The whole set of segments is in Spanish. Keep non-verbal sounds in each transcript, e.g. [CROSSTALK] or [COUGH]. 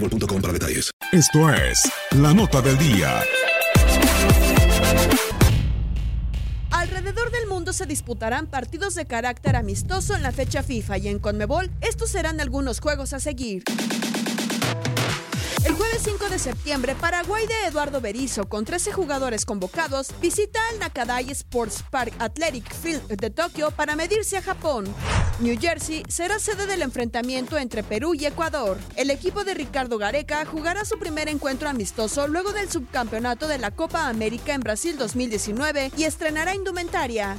boostmobile.com para detalles. Esto es la nota del día. Alrededor del mundo se disputarán partidos de carácter amistoso en la fecha FIFA y en Conmebol estos serán algunos juegos a seguir. El jueves 5 de septiembre, Paraguay de Eduardo Berizzo, con 13 jugadores convocados, visita el Nakadai Sports Park Athletic Field de Tokio para medirse a Japón. New Jersey será sede del enfrentamiento entre Perú y Ecuador. El equipo de Ricardo Gareca jugará su primer encuentro amistoso luego del subcampeonato de la Copa América en Brasil 2019 y estrenará indumentaria.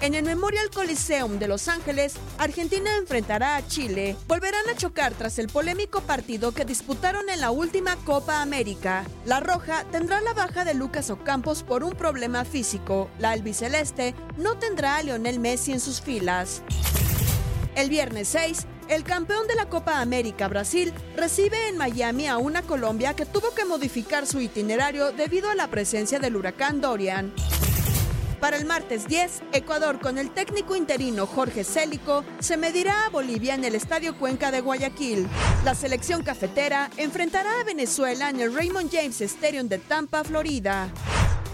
En el Memorial Coliseum de Los Ángeles, Argentina enfrentará a Chile. Volverán a chocar tras el polémico partido que disputaron en la última Copa América. La Roja tendrá la baja de Lucas Ocampos por un problema físico. La albiceleste no tendrá a Lionel Messi en sus filas. El viernes 6, el campeón de la Copa América Brasil recibe en Miami a una Colombia que tuvo que modificar su itinerario debido a la presencia del huracán Dorian. Para el martes 10, Ecuador con el técnico interino Jorge Célico se medirá a Bolivia en el Estadio Cuenca de Guayaquil. La selección cafetera enfrentará a Venezuela en el Raymond James Stadium de Tampa, Florida.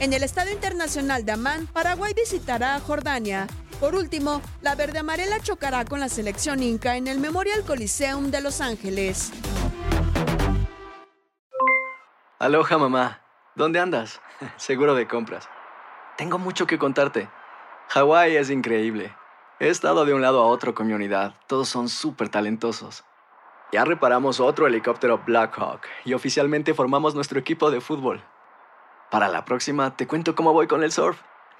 En el Estadio Internacional de Amán, Paraguay visitará a Jordania. Por último, la verde amarela chocará con la selección inca en el Memorial Coliseum de Los Ángeles. Aloha mamá, ¿dónde andas? [LAUGHS] Seguro de compras. Tengo mucho que contarte. Hawái es increíble. He estado de un lado a otro con mi unidad. Todos son súper talentosos. Ya reparamos otro helicóptero Blackhawk y oficialmente formamos nuestro equipo de fútbol. Para la próxima te cuento cómo voy con el surf